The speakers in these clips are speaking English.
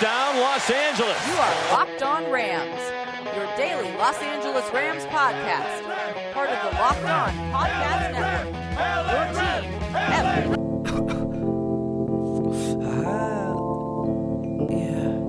Touchdown, Los Angeles. You are Locked On Rams, your daily Los Angeles Rams podcast. Part of the Locked On Podcast Network. Your team every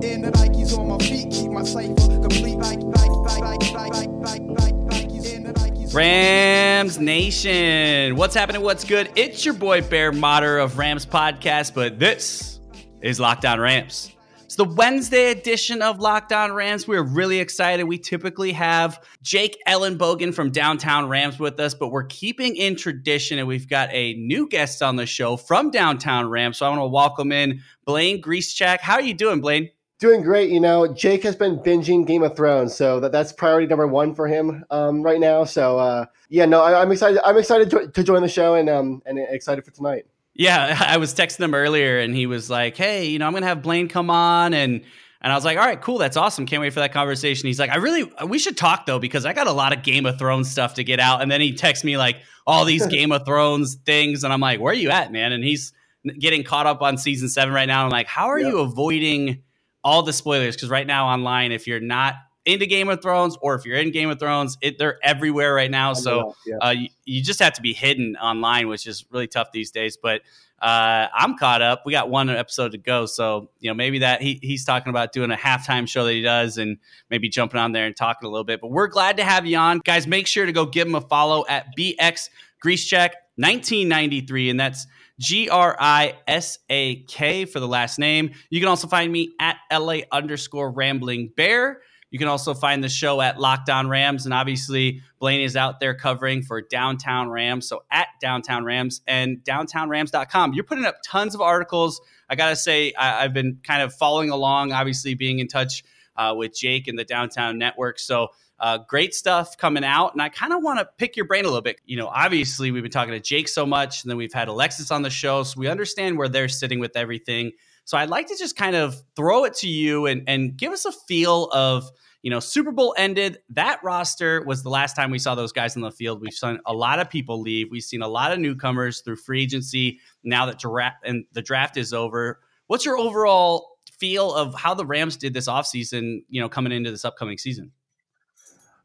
In the Nikes on my feet, keep my cipher complete. Like, like, like, like, like, like, like, like, Nikes in the Nikes. Rams Nation, what's happening? What's good? It's your boy Bear Motter of Rams Podcast, but this is Locked On Rams. It's the Wednesday edition of Locked On Rams. We're really excited. We typically have Jake Ellenbogen from Downtown Rams with us, but we're keeping in tradition and we've got a new guest on the show from Downtown Rams. So I want to welcome in Blaine Grisak. How are you doing, Blaine? Doing great. You know, Jake has been binging Game of Thrones, so that, that's priority number one for him um, right now. So uh, yeah, no, I, I'm excited. I'm excited to, to join the show and um, and excited for tonight. Yeah, I was texting him earlier and he was like, "Hey, you know, I'm going to have Blaine come on and and I was like, "All right, cool. That's awesome. Can't wait for that conversation." He's like, "I really we should talk though because I got a lot of Game of Thrones stuff to get out." And then he texts me like all these Game of Thrones things and I'm like, "Where are you at, man?" And he's getting caught up on season 7 right now. I'm like, "How are Yep. you avoiding all the spoilers because right now online if you're not into Game of Thrones or if you're in Game of Thrones, it, they're everywhere right now. So yeah. uh, you, you just have to be hidden online, which is really tough these days. But uh, I'm caught up. We got one episode to go, so you know maybe that he, he's talking about doing a halftime show that he does, and maybe jumping on there and talking a little bit. But we're glad to have you on, guys. Make sure to go give him a follow at BX Grease Greasecheck 1993, and that's G R I S A K for the last name. You can also find me at LA underscore Rambling Bear. You can also find the show at Locked On Rams, and obviously Blaine is out there covering for Downtown Rams. So at Downtown Rams and downtownrams.com. You're putting up tons of articles. I gotta say, I, I've been kind of following along, obviously being in touch uh, with Jake and the Downtown Network. So uh, great stuff coming out, and I kind of want to pick your brain a little bit. You know, obviously we've been talking to Jake so much, and then we've had Alexis on the show, so we understand where they're sitting with everything. So I'd like to just kind of throw it to you and and give us a feel of you know Super Bowl ended. That roster was the last time we saw those guys on the field. We've seen a lot of people leave. We've seen a lot of newcomers through free agency. Now that draft and the draft is over, what's your overall feel of how the Rams did this offseason, you know, coming into this upcoming season?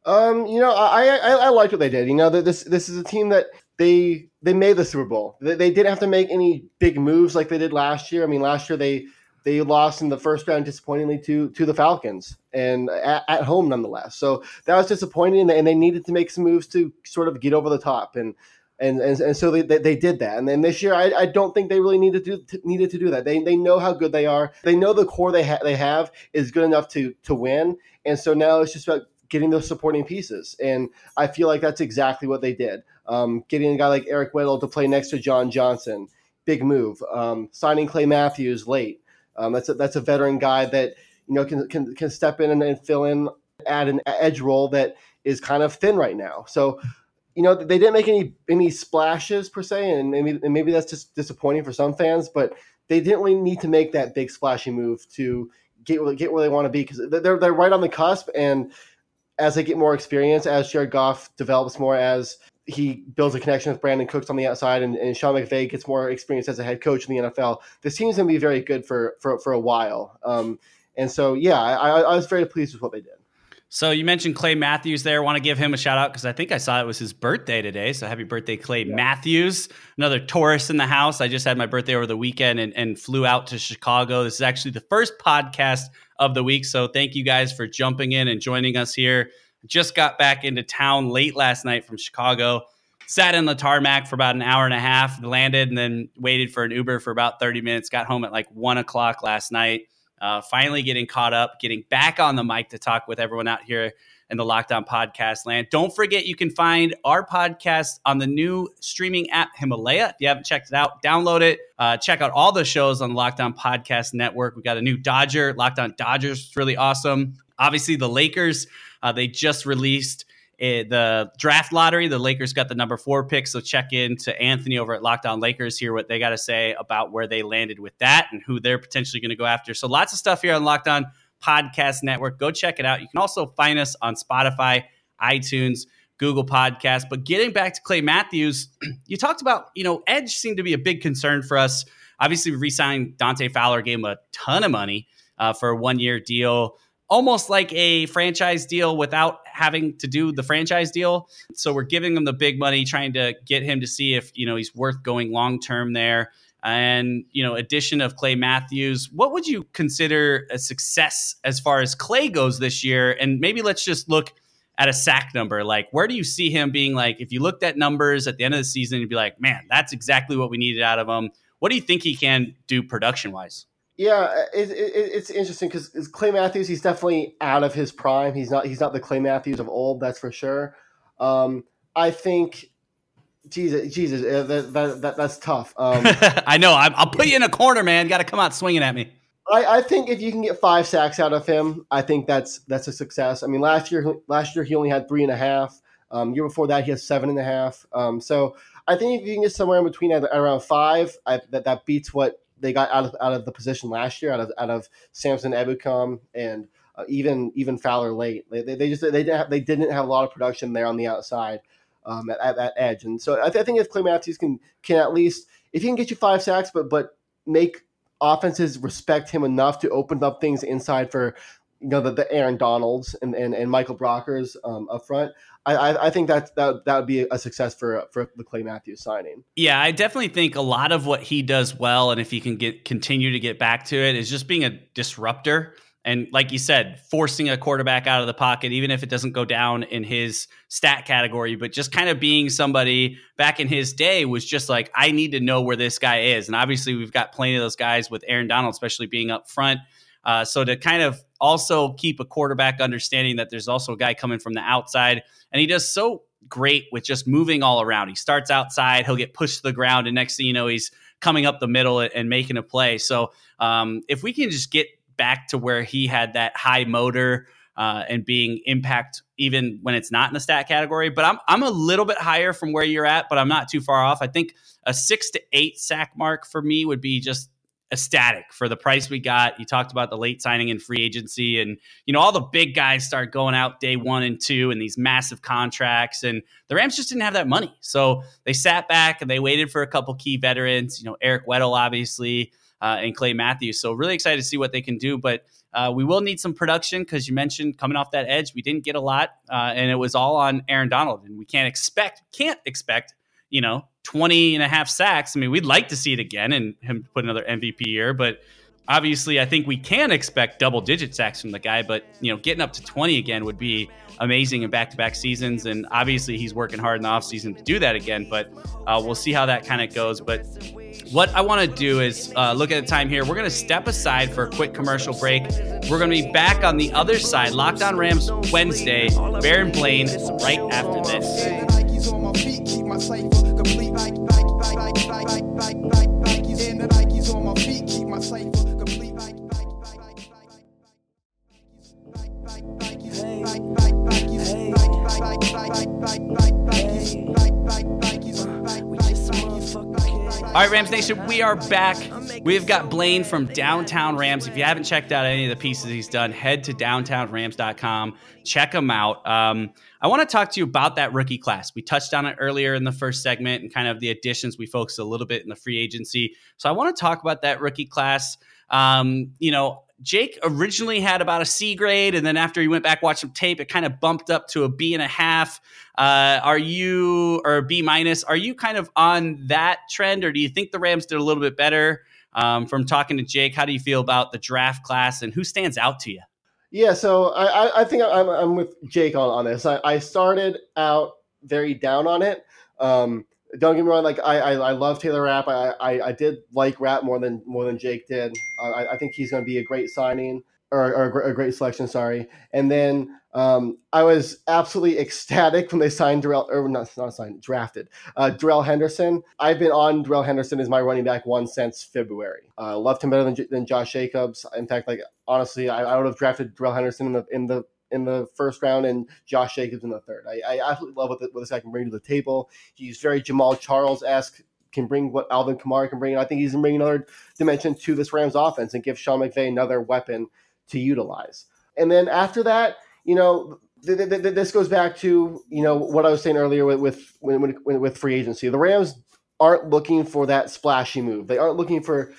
Um, you know, I, I I liked what they did. You know, this this is a team that they they made the Super Bowl. They, they didn't have to make any big moves like they did last year. I mean, last year they they lost in the first round disappointingly to to the Falcons and at, at home nonetheless. So that was disappointing, and they, and they needed to make some moves to sort of get over the top and. And, and, and so they, they, they did that. And then this year, I, I don't think they really needed to, to needed to do that. They, they know how good they are. They know the core they, ha- they have is good enough to, to win. And so now it's just about getting those supporting pieces. And I feel like that's exactly what they did. Um, getting a guy like Eric Weddle to play next to John Johnson, big move. Um, signing Clay Matthews late. Um, that's a, that's a veteran guy that you know can can, can step in and, and fill in at an edge role that is kind of thin right now. So you know they didn't make any any splashes per se, and maybe and maybe that's just disappointing for some fans. But they didn't really need to make that big splashy move to get get where they want to be because they're they're right on the cusp. And as they get more experience, as Jared Goff develops more, as he builds a connection with Brandin Cooks on the outside, and, and Sean McVay gets more experience as a head coach in the NFL. This team's going to be very good for for, for a while. Um, and so, yeah, I, I I was very pleased with what they did. So you mentioned Clay Matthews there. Want to give him a shout out because I think I saw it was his birthday today. So happy birthday, Clay Matthews. Another Taurus in the house. I just had my birthday over the weekend and, and flew out to Chicago. This is actually the first podcast of the week. So thank you guys for jumping in and joining us here. Just got back into town late last night from Chicago. Sat in the tarmac for about an hour and a half, landed, and then waited for an Uber for about 30 minutes. Got home at like one o'clock last night. Uh, finally getting caught up, getting back on the mic to talk with everyone out here in the Lockdown Podcast land. Don't forget, you can find our podcast on the new streaming app Himalaya. If you haven't checked it out, download it. Uh, check out all the shows on the Locked On Podcast Network. We got a new Dodger, Locked On Dodgers, really awesome. Obviously, the Lakers, uh, they just released eh, the draft lottery. The Lakers got the number four pick, so check in to Anthony over at Locked On Lakers, hear what they got to say about where they landed with that and who they're potentially going to go after. So lots of stuff here on Lockdown Podcast Network. Go check it out. You can also find us on Spotify, iTunes, Google Podcasts. But getting back to Clay Matthews, you talked about, you know, Edge seemed to be a big concern for us obviously we re-signed Dante Fowler, gave him a ton of money uh, for a one-year deal, almost like a franchise deal without having to do the franchise deal. So we're giving him the big money, trying to get him to see if you know he's worth going long term there. And you know, addition of Clay Matthews, what would you consider a success as far as Clay goes this year? And maybe let's just look at a sack number. Like, where do you see him being like, if you looked at numbers at the end of the season, you'd be like, man, that's exactly what we needed out of him. What do you think he can do production wise? Yeah, it, it, it's interesting because Clay Matthews, he's definitely out of his prime. He's not he's not the Clay Matthews of old, that's for sure. Um, I think, Jesus, Jesus, uh, that, that, that that's tough. Um, I know. i will put you in a corner, man. Got to come out swinging at me. I, I, think if you can get five sacks out of him, I think that's that's a success. I mean, last year last year he only had three and a half. Um, year before that he has seven and a half. Um, so I think if you can get somewhere in between at, around five, I, that that beats what they got out of out of the position last year, out of out of Samson Ebukam and uh, even even Fowler late. They, they, they just they didn't have, they didn't have a lot of production there on the outside um, at, at, that edge, and so I, th- I think if Clay Matthews can can at least if he can get you five sacks, but but make offenses respect him enough to open up things inside for you know the, the Aaron Donalds and, and, and Michael Brockers um, up front. I, I think that that that would be a success for for the Clay Matthews signing. Yeah, I definitely think a lot of what he does well, and if he can get continue to get back to it, is just being a disruptor. And like you said, forcing a quarterback out of the pocket, even if it doesn't go down in his stat category, but just kind of being somebody back in his day was just like, I need to know where this guy is. And obviously, we've got plenty of those guys with Aaron Donald, especially being up front. Uh, so to kind of also keep a quarterback understanding that there's also a guy coming from the outside, and he does so great with just moving all around. He starts outside, he'll get pushed to the ground, and next thing you know, he's coming up the middle and making a play. So um, if we can just get back to where he had that high motor uh, and being impact even when it's not in the stat category. But I'm I'm a little bit higher from where you're at, but I'm not too far off. I think a six to eight sack mark for me would be just ecstatic for the price we got. You talked about the late signing and free agency, and you know all the big guys start going out day one and two, and these massive contracts. And the Rams just didn't have that money, so they sat back and they waited for a couple key veterans. You know, Eric Weddle, obviously uh, and Clay Matthews. So really excited to see what they can do. But uh, we will need some production because you mentioned coming off that edge, we didn't get a lot, uh, and it was all on Aaron Donald, and we can't expect can't expect you know 20 and a half sacks. I mean, we'd like to see it again and him put another MVP year, but obviously I think we can expect double digit sacks from the guy, but you know, getting up to 20 again would be amazing in back to back seasons. And obviously he's working hard in the offseason to do that again, but uh, we'll see how that kind of goes. But what I want to do is uh, look at the time here. We're going to step aside for a quick commercial break. We're going to be back on the other side, Locked On Rams Wednesday. Baron Blaine right after this. All right, Rams Nation, we are back. We've got Blaine from Downtown Rams. If you haven't checked out any of the pieces he's done, head to downtownrams.com. Check him out. Um, I want to talk to you about that rookie class. We touched on it earlier in the first segment and kind of the additions. We focused a little bit in the free agency. So I want to talk about that rookie class. Um, you know, Jake originally had about a C grade, and then after he went back and watched some tape, it kind of bumped up to a B and a half. Uh, are you or B minus? Are you kind of on that trend, or do you think the Rams did a little bit better? Um, from talking to Jake, how do you feel about the draft class, and who stands out to you? Yeah, so I, I think I'm, I'm with Jake on, on this. I, I started out very down on it. Um, don't get me wrong. Like I, I, I love Taylor Rapp. I, I, I, did like Rapp more than more than Jake did. I, I think he's going to be a great signing or, or a great selection. Sorry. And then um, I was absolutely ecstatic when they signed Darrell, or not, not signed, drafted uh, Darrell Henderson. I've been on Darrell Henderson as my running back one since February. Uh, loved him better than, than Josh Jacobs. In fact, like honestly, I, I would have drafted Darrell Henderson in the in the in the first round and Josh Jacobs in the third. I, I absolutely love what, the, what this guy can bring to the table. He's very Jamaal Charles esque, can bring what Alvin Kamara can bring. And I think he's going to bring another dimension to this Rams offense and give Sean McVay another weapon to utilize. And then after that, you know, th- th- th- this goes back to you know what I was saying earlier with with with, with free agency. The Rams aren't looking for that splashy move. They aren't looking for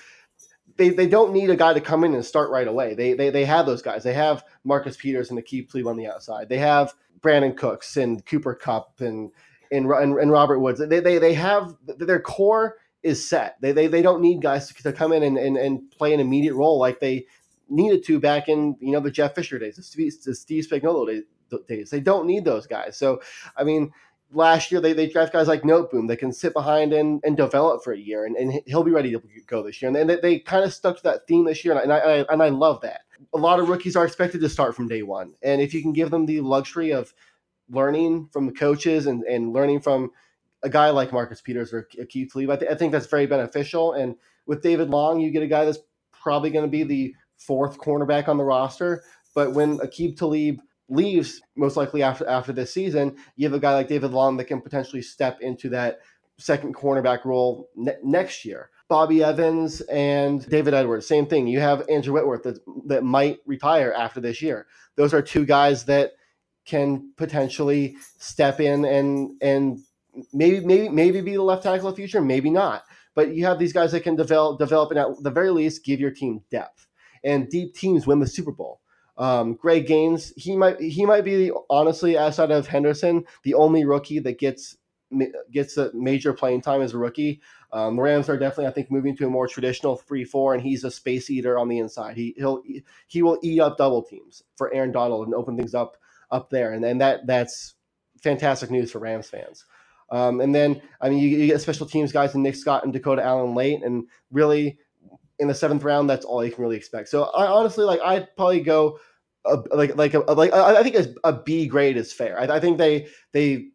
they, they don't need a guy to come in and start right away. They they, they have those guys. They have Marcus Peters and Aqib Talib on the outside. They have Brandin Cooks and Cooper Kupp and and, and, and Robert Woods. They, they they have their core is set. They they, they don't need guys to, to come in and, and, and play an immediate role like they needed to back in you know the Jeff Fisher days, the Steve, the Steve Spagnuolo days. They don't need those guys. So I mean last year they, they draft guys like Noteboom that can sit behind and, and develop for a year and, and he'll be ready to go this year. And they, they kind of stuck to that theme this year and I, and I, and I love that. A lot of rookies are expected to start from day one. And if you can give them the luxury of learning from the coaches and, and learning from a guy like Marcus Peters or Aqib Talib, I, th- I think that's very beneficial. And with David Long, you get a guy that's probably going to be the fourth cornerback on the roster. But when Aqib Talib leaves most likely after after this season, you have a guy like David Long that can potentially step into that second cornerback role ne- next year. Bobby Evans and David Edwards, same thing. You have Andrew Whitworth that, that might retire after this year. Those are two guys that can potentially step in and and maybe maybe maybe be the left tackle of the future, maybe not. But you have these guys that can develop develop and at the very least give your team depth. And deep teams win the Super Bowl. Um, Greg Gaines, he might he might be honestly outside of Henderson the only rookie that gets gets a major playing time as a rookie. Um, the Rams are definitely, I think, moving to a more traditional three-four, and he's a space eater on the inside. He he'll he will eat up double teams for Aaron Donald and open things up up there, and and that that's fantastic news for Rams fans. Um, and then I mean, you, you, get special teams guys in Nick Scott and Dakota Allen late, and really in the seventh round, that's all you can really expect. So I honestly like I'd probably go a, like like a, like I think a, a B grade is fair. I, I think they they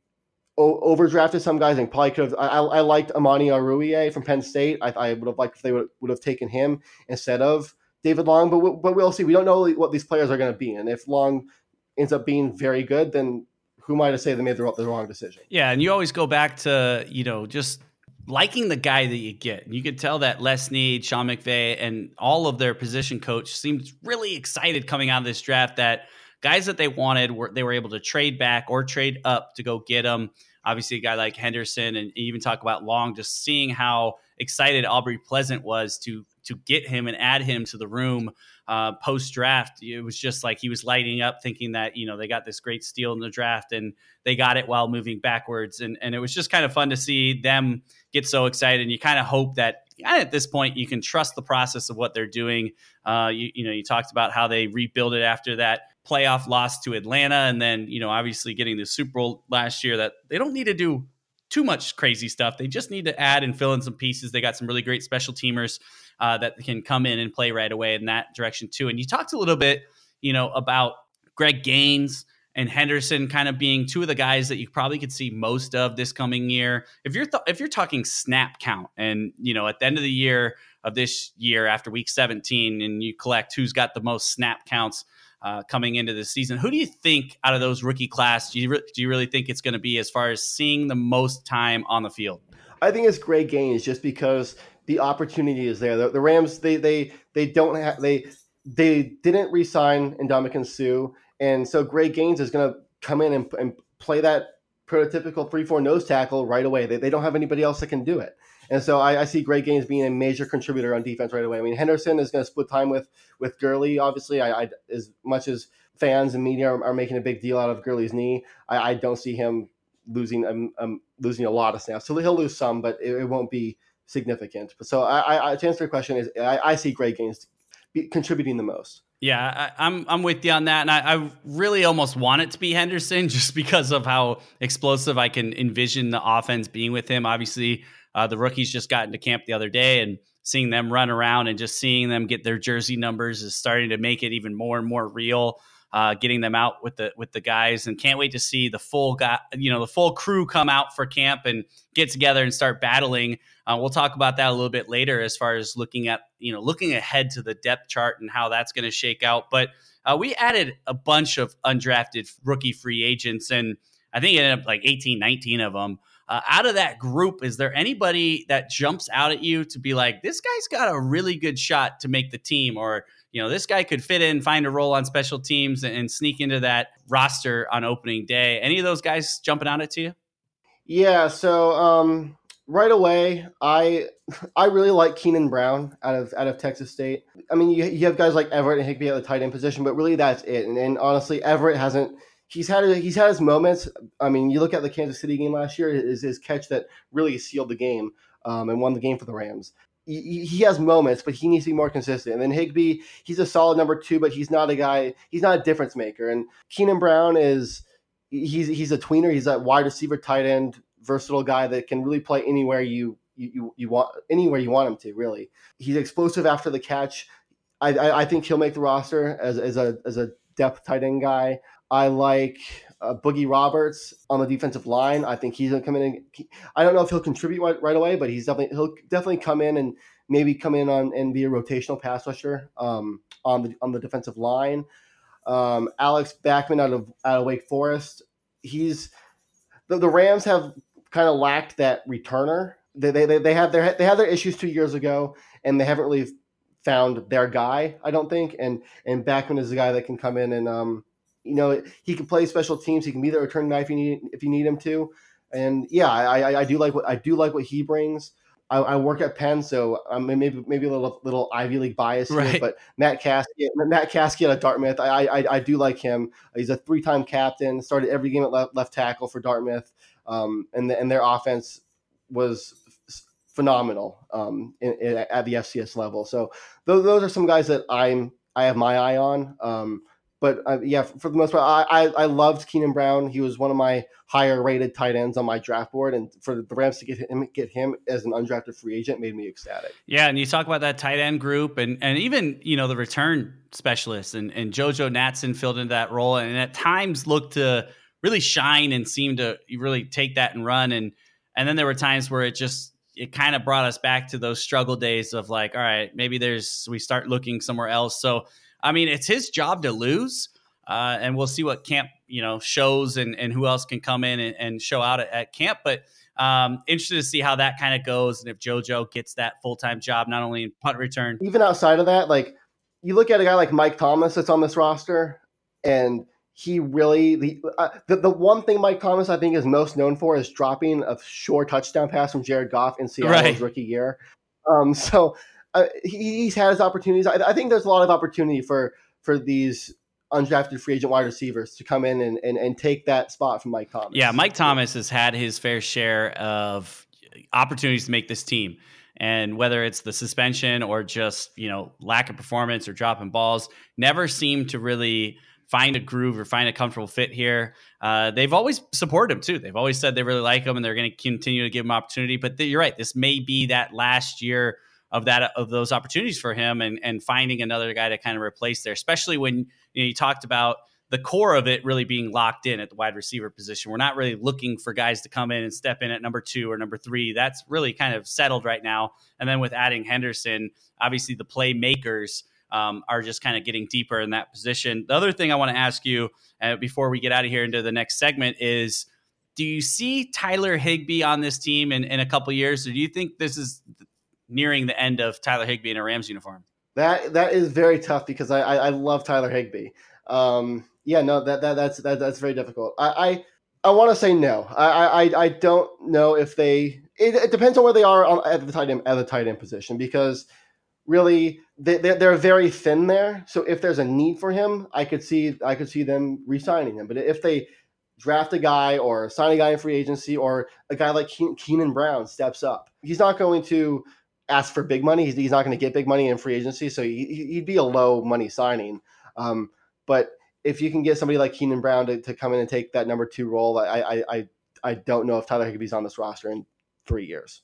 o- overdrafted some guys and probably could have. I, I liked Amani Oruwariye from Penn State. I, I would have liked if they would would have taken him instead of David Long. But we, but we'll see. We don't know what these players are going to be, and if Long ends up being very good, then who am I to say they made the, the wrong decision? Yeah, and you always go back to you know just liking the guy that you get. You could tell that Les Snead, Sean McVay, and all of their position coach seemed really excited coming out of this draft that guys that they wanted were they were able to trade back or trade up to go get them. Obviously, a guy like Henderson, and even talk about Long, just seeing how excited Aubrey Pleasant was to to get him and add him to the room uh, post draft. It was just like he was lighting up, thinking that you know they got this great steal in the draft and they got it while moving backwards, and and it was just kind of fun to see them get so excited. And you kind of hope that at this point you can trust the process of what they're doing. Uh, you, you know, you talked about how they rebuild it after that playoff loss to Atlanta, and then you know obviously getting the Super Bowl last year. That they don't need to do too much crazy stuff. They just need to add and fill in some pieces. They got some really great special teamers uh, that can come in and play right away in that direction too. And you talked a little bit, you know, about Greg Gaines and Henderson kind of being two of the guys that you probably could see most of this coming year. If you're th- if you're talking snap count, and you know, at the end of the year of this year after week 17, and you collect who's got the most snap counts uh, coming into the season. Who do you think out of those rookie class do you, re- do you really think it's going to be as far as seeing the most time on the field? I think it's Greg Gaines just because the opportunity is there. The, the Rams they they they don't have they they didn't resign Ndamukong Suh, and so Greg Gaines is going to come in and, and play that prototypical three four nose tackle right away. They, they don't have anybody else that can do it. And so I, I, see Greg Gaines being a major contributor on defense right away. I mean, Henderson is going to split time with with Gurley. Obviously, I, I as much as fans and media are, are, making a big deal out of Gurley's knee, I, I don't see him losing um, um, losing a lot of snaps. So he'll lose some, but it, it won't be significant. But so I, I to answer your question is I, see Greg Gaines contributing the most. Yeah, I, am I'm, I'm with you on that, and I, I, really almost want it to be Henderson just because of how explosive I can envision the offense being with him. Obviously, uh, the rookies just got into camp the other day, and seeing them run around and just seeing them get their jersey numbers is starting to make it even more and more real. Uh, getting them out with the with the guys, and can't wait to see the full guy, you know, the full crew come out for camp and get together and start battling. Uh, we'll talk about that a little bit later, as far as looking at you know looking ahead to the depth chart and how that's going to shake out. But uh, we added a bunch of undrafted rookie free agents, and I think it ended up like 18, 19 of them. Uh, out of that group, is there anybody that jumps out at you to be like, this guy's got a really good shot to make the team, or you know, this guy could fit in, find a role on special teams, and, and sneak into that roster on opening day? Any of those guys jumping out at you? Yeah. So um, right away, I I really like Keenen Brown out of out of Texas State. I mean, you, you have guys like Everett and Higbee at the tight end position, but really that's it. And, and honestly, Everett hasn't. He's had he's had his moments. I mean, you look at the Kansas City game last year, is his catch that really sealed the game um, and won the game for the Rams. He, has moments, but he needs to be more consistent. And then Higbee, he's a solid number two, but he's not a guy. He's not a difference maker. And Keenen Brown is he's he's a tweener. He's a wide receiver, tight end, versatile guy that can really play anywhere you you, you want anywhere you want him to. Really, he's explosive after the catch. I, I, I think he'll make the roster as, as a as a depth tight end guy. I like uh, Boogie Roberts on the defensive line. I think he's gonna come in. And, I don't know if he'll contribute right, right, away, but he's definitely he'll definitely come in and maybe come in on and be a rotational pass rusher um, on the on the defensive line. Um, Alex Bachman out of out of Wake Forest. He's the, the Rams have kind of lacked that returner. They, they, they have their they had their issues two years ago, and they haven't really found their guy. I don't think. And and Bachman is the guy that can come in and um, you know he can play special teams. He can be the return guy if you need if you need him to. And yeah, I, I, I do like what I do like what he brings. I, I, work at Penn, so I'm maybe maybe a little little Ivy League bias here, right. but Matt Kaskey, Matt Kaskey at Dartmouth, I, I I do like him. He's a three time captain. Started every game at left, left tackle for Dartmouth, um, and the, and their offense was phenomenal um, in, in, at the FCS level. So those, those are some guys that I'm I have my eye on. Um, but uh, yeah, for the most part, I, I, I loved Keenen Brown. He was one of my higher rated tight ends on my draft board, and for the Rams to get him get him as an undrafted free agent made me ecstatic. Yeah, and you talk about that tight end group, and and even you know the return specialists, and and JoJo Natson filled into that role, and at times looked to really shine and seem to really take that and run, and and then there were times where it just it kind of brought us back to those struggle days of like, all right, maybe there's we start looking somewhere else. So I mean, it's his job to lose. Uh, and we'll see what camp you know shows and, and who else can come in and, and show out at, at, camp. But um, interested to see how that kind of goes and if JoJo gets that full time job, not only in punt return. Even outside of that, like you look at a guy like Mike Thomas that's on this roster, and he really the, uh, the the one thing Mike Thomas I think is most known for is dropping a short touchdown pass from Jared Goff in Seattle's right. rookie year. Um, so uh, he, he's had his opportunities. I, I, think there's a lot of opportunity for for these undrafted free agent wide receivers to come in and, and, and take that spot from Mike Thomas. Yeah, Mike Thomas has had his fair share of opportunities to make this team. And whether it's the suspension or just, you know, lack of performance or dropping balls, never seemed to really find a groove or find a comfortable fit here. Uh, they've always supported him too. They've always said they really like him and they're going to continue to give him opportunity. But you're right. This may be that last year of that of those opportunities for him and and finding another guy to kind of replace there, especially when you, know, you talked about the core of it really being locked in at the wide receiver position. We're not really looking for guys to come in and step in at number two or number three. That's really kind of settled right now. And then with adding Henderson, obviously the playmakers um, are just kind of getting deeper in that position. The other thing I want to ask you uh, before we get out of here into the next segment is do you see Tyler Higbee on this team in, in a couple years, or do you think this is nearing the end of Tyler Higbee in a Rams uniform? That that is very tough because I I, I love Tyler Higbee. Um, yeah, no, that, that that's that, that's very difficult. I I, I want to say no. I, I I don't know if they. It, it depends on where they are on, at the tight end at the tight end position because really they they're, they're very thin there. So if there's a need for him, I could see I could see them re-signing him. But if they draft a guy or sign a guy in free agency or a guy like Keenen Brown steps up, he's not going to ask for big money. He's, he's not going to get big money in free agency, so he, would be a low money signing. Um, but if you can get somebody like Keenen Brown to, to come in and take that number two role, I, I I I don't know if Tyler Higbee's on this roster in three years.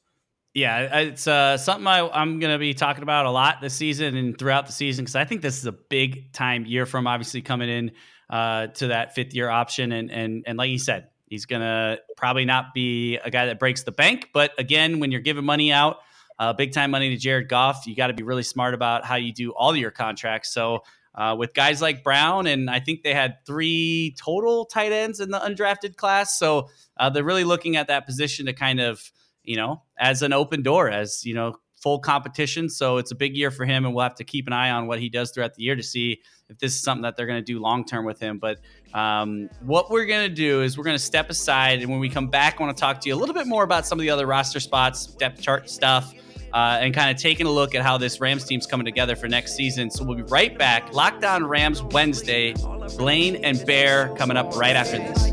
Yeah, it's uh, something I, am going to be talking about a lot this season and throughout the season because I think this is a big time year from obviously coming in uh, to that fifth year option and and and like you said, he's going to probably not be a guy that breaks the bank, but again, when you're giving money out uh, big time money to Jared Goff. You got to be really smart about how you do all your contracts. So uh, with guys like Brown, and I think they had three total tight ends in the undrafted class. So uh, they're really looking at that position to kind of, you know, as an open door, as you know, full competition. So it's a big year for him, and we'll have to keep an eye on what he does throughout the year to see if this is something that they're going to do long term with him. But um, what we're going to do is we're going to step aside, and when we come back, I want to talk to you a little bit more about some of the other roster spots, depth chart stuff. Uh, and kind of taking a look at how this Rams team's coming together for next season. So we'll be right back. Locked On Rams Wednesday. Blaine and Bear coming up right after this.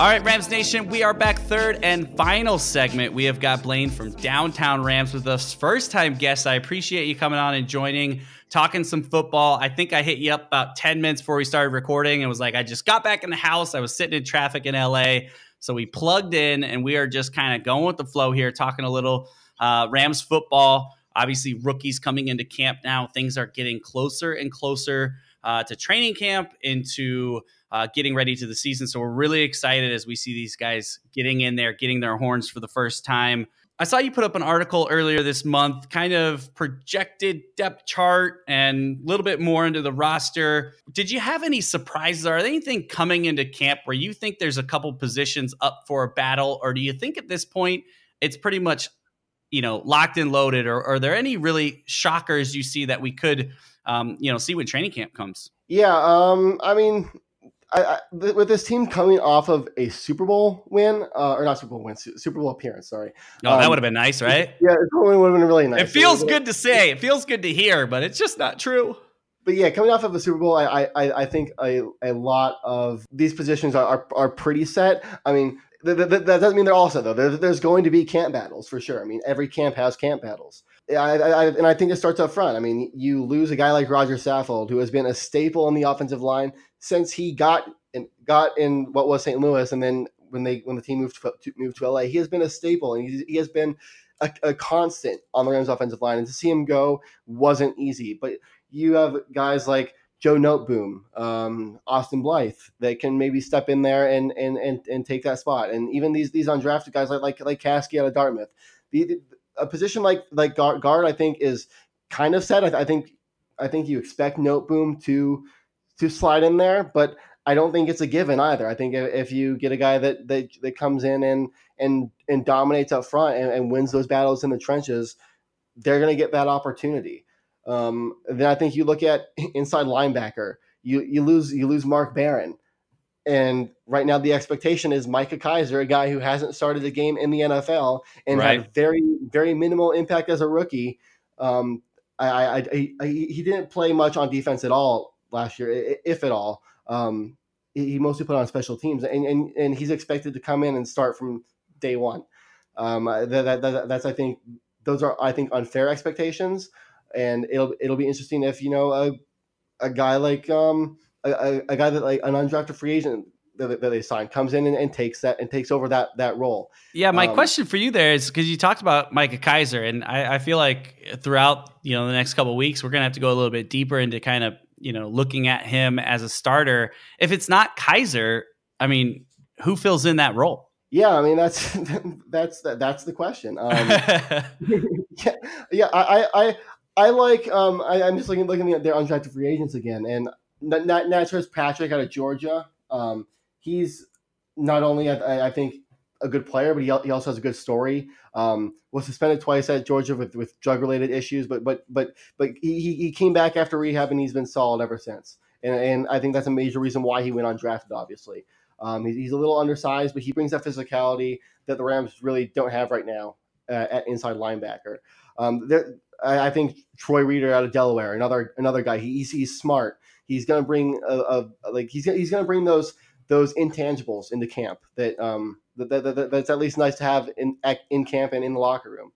All right, Rams Nation, we are back third and final segment. We have got Blaine from Downtown Rams with us. First time guest. I appreciate you coming on and joining, talking some football. I think I hit you up about 10 minutes before we started recording and was like, I just got back in the house. I was sitting in traffic in LA. So we plugged in and we are just kind of going with the flow here, talking a little uh, Rams football. Obviously, rookies coming into camp now. Things are getting closer and closer uh, to training camp, into uh, getting ready to the season. So we're really excited as we see these guys getting in there, getting their horns for the first time. I saw you put up an article earlier this month, kind of projected depth chart and a little bit more into the roster. Did you have any surprises? Are there anything coming into camp where you think there's a couple positions up for a battle, or do you think at this point it's pretty much you know locked and loaded? Or, are there any really shockers you see that we could um, you know see when training camp comes? Yeah, um, I mean, I, I, th- with this team coming off of a Super Bowl win, uh, or not Super Bowl win, Su- Super Bowl appearance. Sorry. Oh, that Um, would have been nice, right? Yeah, it would have been really nice. It feels would- good to say. It feels good to hear, but it's just not true. but yeah, coming off of a Super Bowl, I I, I think a, a lot of these positions are, are, are pretty set. I mean, th- th- th- that doesn't mean they're all set though. There, there's going to be camp battles for sure. I mean, every camp has camp battles. I, I, and I think it starts up front. I mean, you lose a guy like Roger Saffold, who has been a staple on the offensive line since he got in, got in what was St. Louis, and then when they when the team moved to, to moved to LA, he has been a staple, and he, he has been a, a constant on the Rams offensive line. And to see him go wasn't easy. But you have guys like Joe Noteboom, um, Austin Blythe that can maybe step in there and and and, and take that spot. And even these these undrafted guys like like like Kaskey out of Dartmouth. The, the- a position like like guard, guard I think is kind of set. I, I think I think you expect Noteboom to to slide in there, but I don't think it's a given either. I think if, if you get a guy that, that that comes in and and and dominates up front and, and wins those battles in the trenches, they're going to get that opportunity. Um, then I think you look at inside linebacker. You you lose you lose Mark Barron, and right now the expectation is Micah Kiser, a guy who hasn't started a game in the NFL and Right. had very very minimal impact as a rookie. Um, I, I, I, I he didn't play much on defense at all last year, if at all. Um, he mostly put on special teams, and, and and he's expected to come in and start from day one. Um, that, that, that, that's I think those are I think unfair expectations, and it'll it'll be interesting if you know a a guy like um a, a, a guy that like an undrafted free agent that, that they signed comes in and, and takes that and takes over that that role. Yeah, my Um, question for you there is because you talked about Micah Kiser, and I, I feel like throughout you know the next couple of weeks we're gonna have to go a little bit deeper into kind of you know looking at him as a starter. If it's not Kiser, I mean, who fills in that role? Yeah, I mean that's that's that's the question. Um, yeah, yeah. I, I, I, I like. Um, I, I'm just looking looking at their undrafted free agents again, and Natrez Patrick out of Georgia. Um, he's not only I, I think a good player, but he, he also has a good story. Um, was suspended twice at Georgia with, with drug related issues, but but but but he, he came back after rehab and he's been solid ever since. And, and I think that's a major reason why he went undrafted. Obviously, um, he's, he's a little undersized, but he brings that physicality that the Rams really don't have right now uh, at inside linebacker. Um, there, I, I think Troy Reeder out of Delaware, another another guy. He, he's, he's smart. He's gonna bring a, a like he's he's gonna bring those those intangibles into camp that um that, that, that- that's at least nice to have in in camp and in the locker room.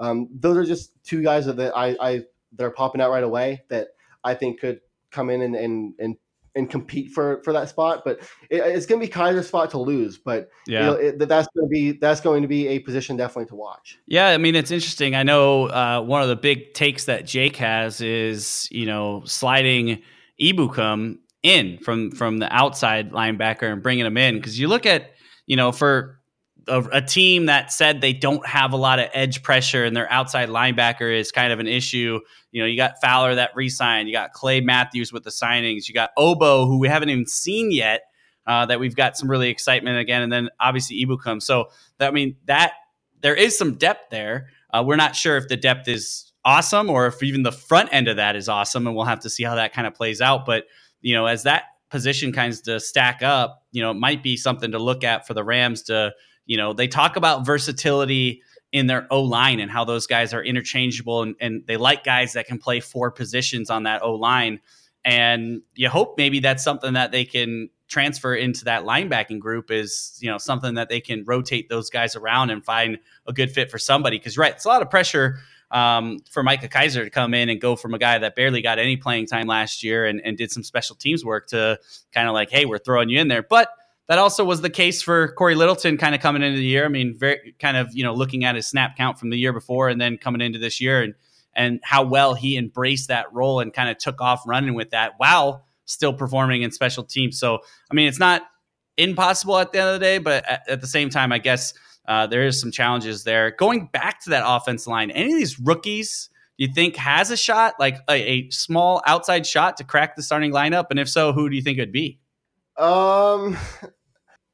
Um, those are just two guys that I, I that are popping out right away that I think could come in and and and, and compete for for that spot. But it, it's going to be Kiser's spot to lose. But you know, it, that's going to be that's going to be a position definitely to watch. Yeah, I mean it's interesting. I know uh, one of the big takes that Jake has is you know sliding Ebukam in from from the outside linebacker and bringing him in because you look at you know for a, a, team that said they don't have a lot of edge pressure and their outside linebacker is kind of an issue. You know, you got Fowler that re-signed, you got Clay Matthews with the signings, you got Ogbo who we haven't even seen yet. Uh, that we've got some really excitement again, and then obviously Ebukam. So that, I mean that there is some depth there. Uh, we're not sure if the depth is awesome or if even the front end of that is awesome, and we'll have to see how that kind of plays out. But you know, as that position kinds to stack up, you know, it might be something to look at for the Rams to, you know, they talk about versatility in their O line and how those guys are interchangeable and, and they like guys that can play four positions on that O line. And you hope maybe that's something that they can transfer into that linebacking group is, you know, something that they can rotate those guys around and find a good fit for somebody. Cause right, it's a lot of pressure um, for Micah Kiser to come in and go from a guy that barely got any playing time last year and, and did some special teams work to kind of like, hey, we're throwing you in there. But that also was the case for Cory Littleton kind of coming into the year. I mean, very kind of, you know, looking at his snap count from the year before and then coming into this year and and how well he embraced that role and kind of took off running with that while still performing in special teams. So, I mean, it's not impossible at the end of the day, but at, at the same time, I guess uh, there is some challenges there. Going back to that offense line, any of these rookies you think has a shot, like a, a, small outside shot to crack the starting lineup? And if so, who do you think it'd be? Um,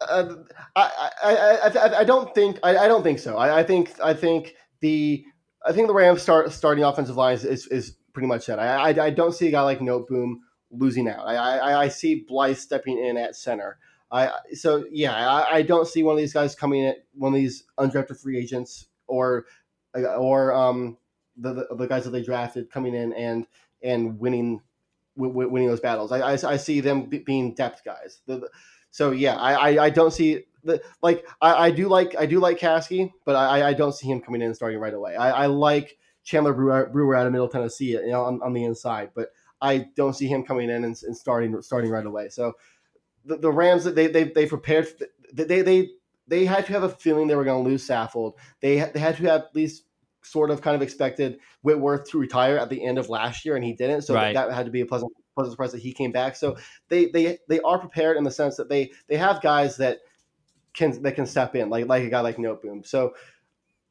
uh, I, I, I, I, don't think I, I don't think so. I, I think I think the I think the Rams start starting offensive line is, is, is pretty much set. I, I, I don't see a guy like Noteboom losing out. I, I, I see Blythe stepping in at center. I so yeah, I, I, don't see one of these guys coming in, one of these undrafted free agents or or um the, the, guys that they drafted coming in and and winning w- winning those battles. I, I, I see them b- being depth guys. The, the, so yeah, I, I, I don't see the like I, I do like I do like Kaskey, but I, I don't see him coming in and starting right away. I, I like Chandler Brewer, Brewer out of Middle Tennessee, you know, on, on the inside, but I don't see him coming in and, and starting starting right away. So the, the Rams they they they prepared they they they had to have a feeling they were going to lose Saffold. They they had to have at least sort of kind of expected Whitworth to retire at the end of last year, and he didn't. So right. that had to be a pleasant pleasant surprise that he came back. So they they they are prepared in the sense that they they have guys that can that can step in, like like a guy like Noteboom. So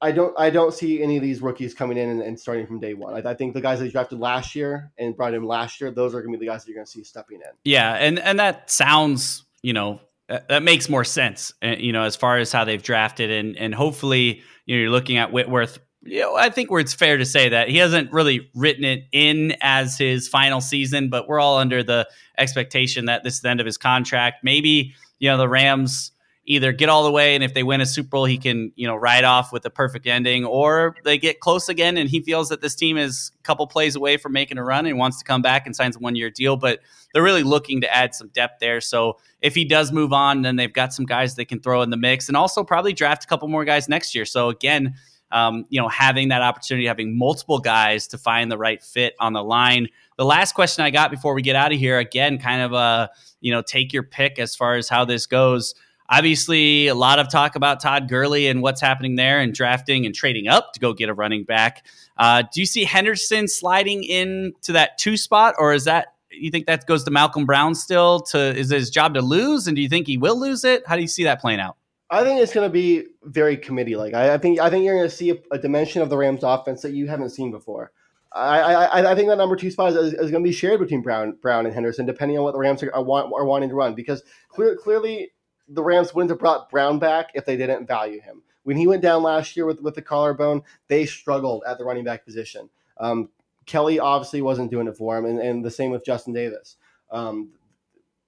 I don't I don't see any of these rookies coming in and, and starting from day one. I, I, think the guys that drafted last year and brought in last year, those are going to be the guys that you're going to see stepping in. Yeah, and and that sounds you know that makes more sense. Uh, you know, as far as how they've drafted and and hopefully you know you're looking at Whitworth. You know, I think where it's fair to say that he hasn't really written it in as his final season, but we're all under the expectation that this is the end of his contract. Maybe you know the Rams either get all the way and if they win a Super Bowl, he can, you know, ride off with a perfect ending, or they get close again and he feels that this team is a couple plays away from making a run and wants to come back and signs a one year deal. But they're really looking to add some depth there. So if he does move on, then they've got some guys they can throw in the mix and also probably draft a couple more guys next year. So again, um, you know, having that opportunity, having multiple guys to find the right fit on the line. The last question I got before we get out of here, again, kind of a, you know, take your pick as far as how this goes. Obviously, a lot of talk about Todd Gurley and what's happening there and drafting and trading up to go get a running back. Uh, do you see Henderson sliding into that two spot, or is that you think that goes to Malcolm Brown still? To is it his job to lose, and do you think he will lose it? How do you see that playing out? I think it's going to be very committee like. I, I, think I think you're going to see a, a, dimension of the Rams offense that you haven't seen before. I, I, I think that number two spot is, is, going to be shared between Brown Brown and Henderson, depending on what the Rams are, are, want, are wanting to run. Because clear, clearly the Rams wouldn't have brought Brown back if they didn't value him. When he went down last year with, with the collarbone, they struggled at the running back position. Um, Kelly obviously wasn't doing it for him, and, and the same with Justin Davis. Um,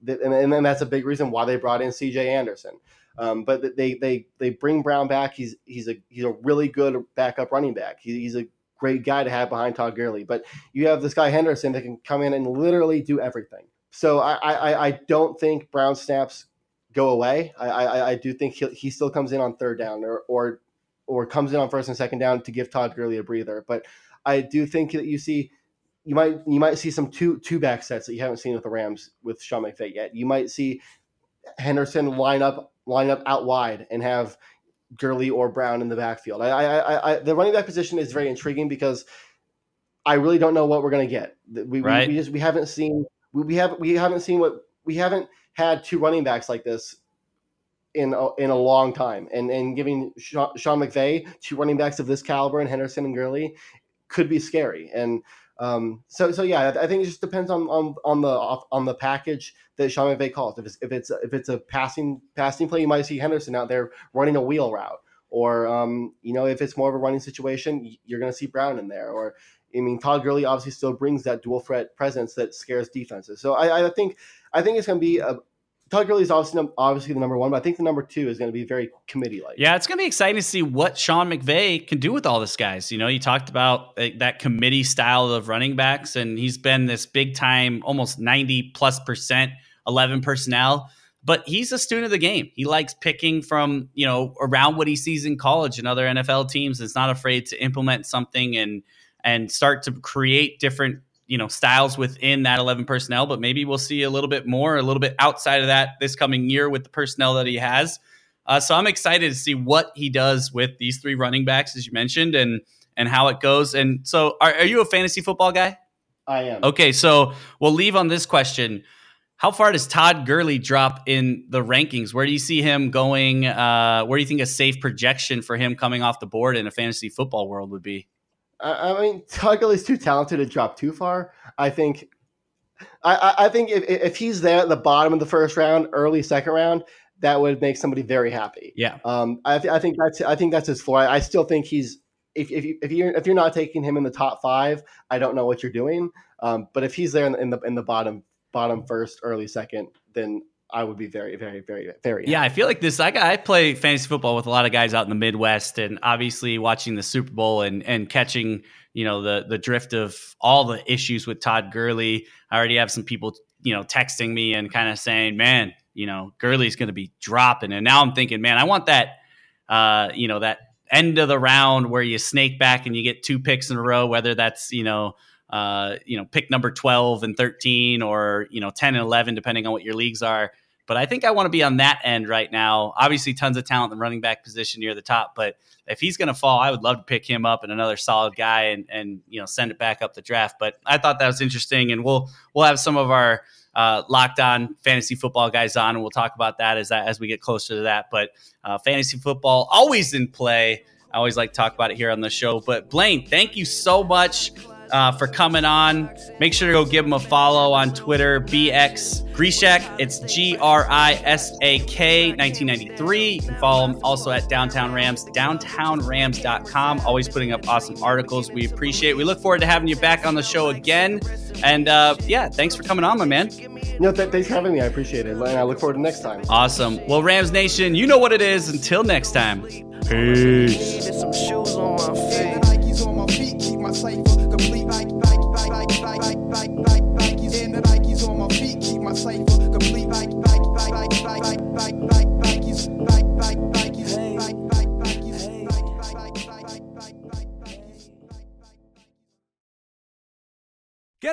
and, and then that's a big reason why they brought in C.J. Anderson. Um, but they they they bring Brown back. He's he's a he's a really good backup running back. He, he's a great guy to have behind Todd Gurley. But you have this guy Henderson that can come in and literally do everything. So I I, I don't think Brown snaps go away. I, I, I do think he, he still comes in on third down or, or or comes in on first and second down to give Todd Gurley a breather. But I do think that you see you might you might see some two two back sets that you haven't seen with the Rams with Sean McVay yet. You might see Henderson line up line up out wide and have Gurley or Brown in the backfield. I, I, I, the running back position is very intriguing because I really don't know what we're going to get. We, right. we, we, just we haven't seen we, we have we haven't seen what we haven't had two running backs like this in a, in a long time, and and giving Sean, McVay two running backs of this caliber and Henderson and Gurley could be scary. And um, so so yeah, I think it just depends on on on the on the package that Sean McVay calls. If it's if it's if it's a passing passing play, you might see Henderson out there running a wheel route, or um, you know if it's more of a running situation, you're going to see Brown in there, or I mean, Todd Gurley obviously still brings that dual threat presence that scares defenses. So I, I think I think it's going to be a Todd Gurley is obviously obviously the number one, but I think the number two is going to be very committee like. Yeah, it's going to be exciting to see what Sean McVay can do with all this guys. You know, you talked about that committee style of running backs, and he's been this big time, almost ninety plus percent eleven personnel. But he's a student of the game. He likes picking from you know around what he sees in college and other NFL teams. Is not afraid to implement something and and start to create different you know styles within that 11 personnel but maybe we'll see a little bit more a little bit outside of that this coming year with the personnel that he has uh, so i'm excited to see what he does with these three running backs as you mentioned and and how it goes and so are, are you a fantasy football guy i am okay so we'll leave on this question how far does Todd Gurley drop in the rankings? Where do you see him going? Uh, where do you think a safe projection for him coming off the board in a fantasy football world would be? I mean, Tuggle is too talented to drop too far. I think. I, I think if, if he's there at the bottom of the first round, early second round, that would make somebody very happy. Yeah. Um. I, th- I think that's I think that's his floor. I, I still think he's if if you if you're if you're not taking him in the top five, I don't know what you're doing. Um. But if he's there in the in the, in the bottom bottom first, early second, then I would be very, very, very, very. Yeah, I feel like this. I, I play fantasy football with a lot of guys out in the Midwest, and obviously watching the Super Bowl and and catching you know the the drift of all the issues with Todd Gurley. I already have some people you know texting me and kind of saying, "Man, you know Gurley's going to be dropping," and now I'm thinking, "Man, I want that." Uh, you know that end of the round where you snake back and you get two picks in a row, whether that's you know uh, you know, pick number 12 and 13 or, you know, 10 and 11, depending on what your leagues are. But I think I want to be on that end right now. Obviously, tons of talent in the running back position near the top. But if he's going to fall, I would love to pick him up and another solid guy and and you know send it back up the draft. But I thought that was interesting, and we'll we'll have some of our uh, locked on fantasy football guys on, and we'll talk about that as that as we get closer to that. But uh, fantasy football always in play. I always like to talk about it here on the show. But Blaine, thank you so much uh, for coming on. Make sure to go give him a follow on Twitter, BX Grisak. It's G R I S A K 1993. You can follow him also at Downtown Rams, downtownrams.com. Always putting up awesome articles. We appreciate it. We look forward to having you back on the show again. And uh, yeah, thanks for coming on, my man. No, th- thanks for having me. I appreciate it. And I look forward to next time. Awesome. Well, Rams Nation, you know what it is. Until next time. Peace.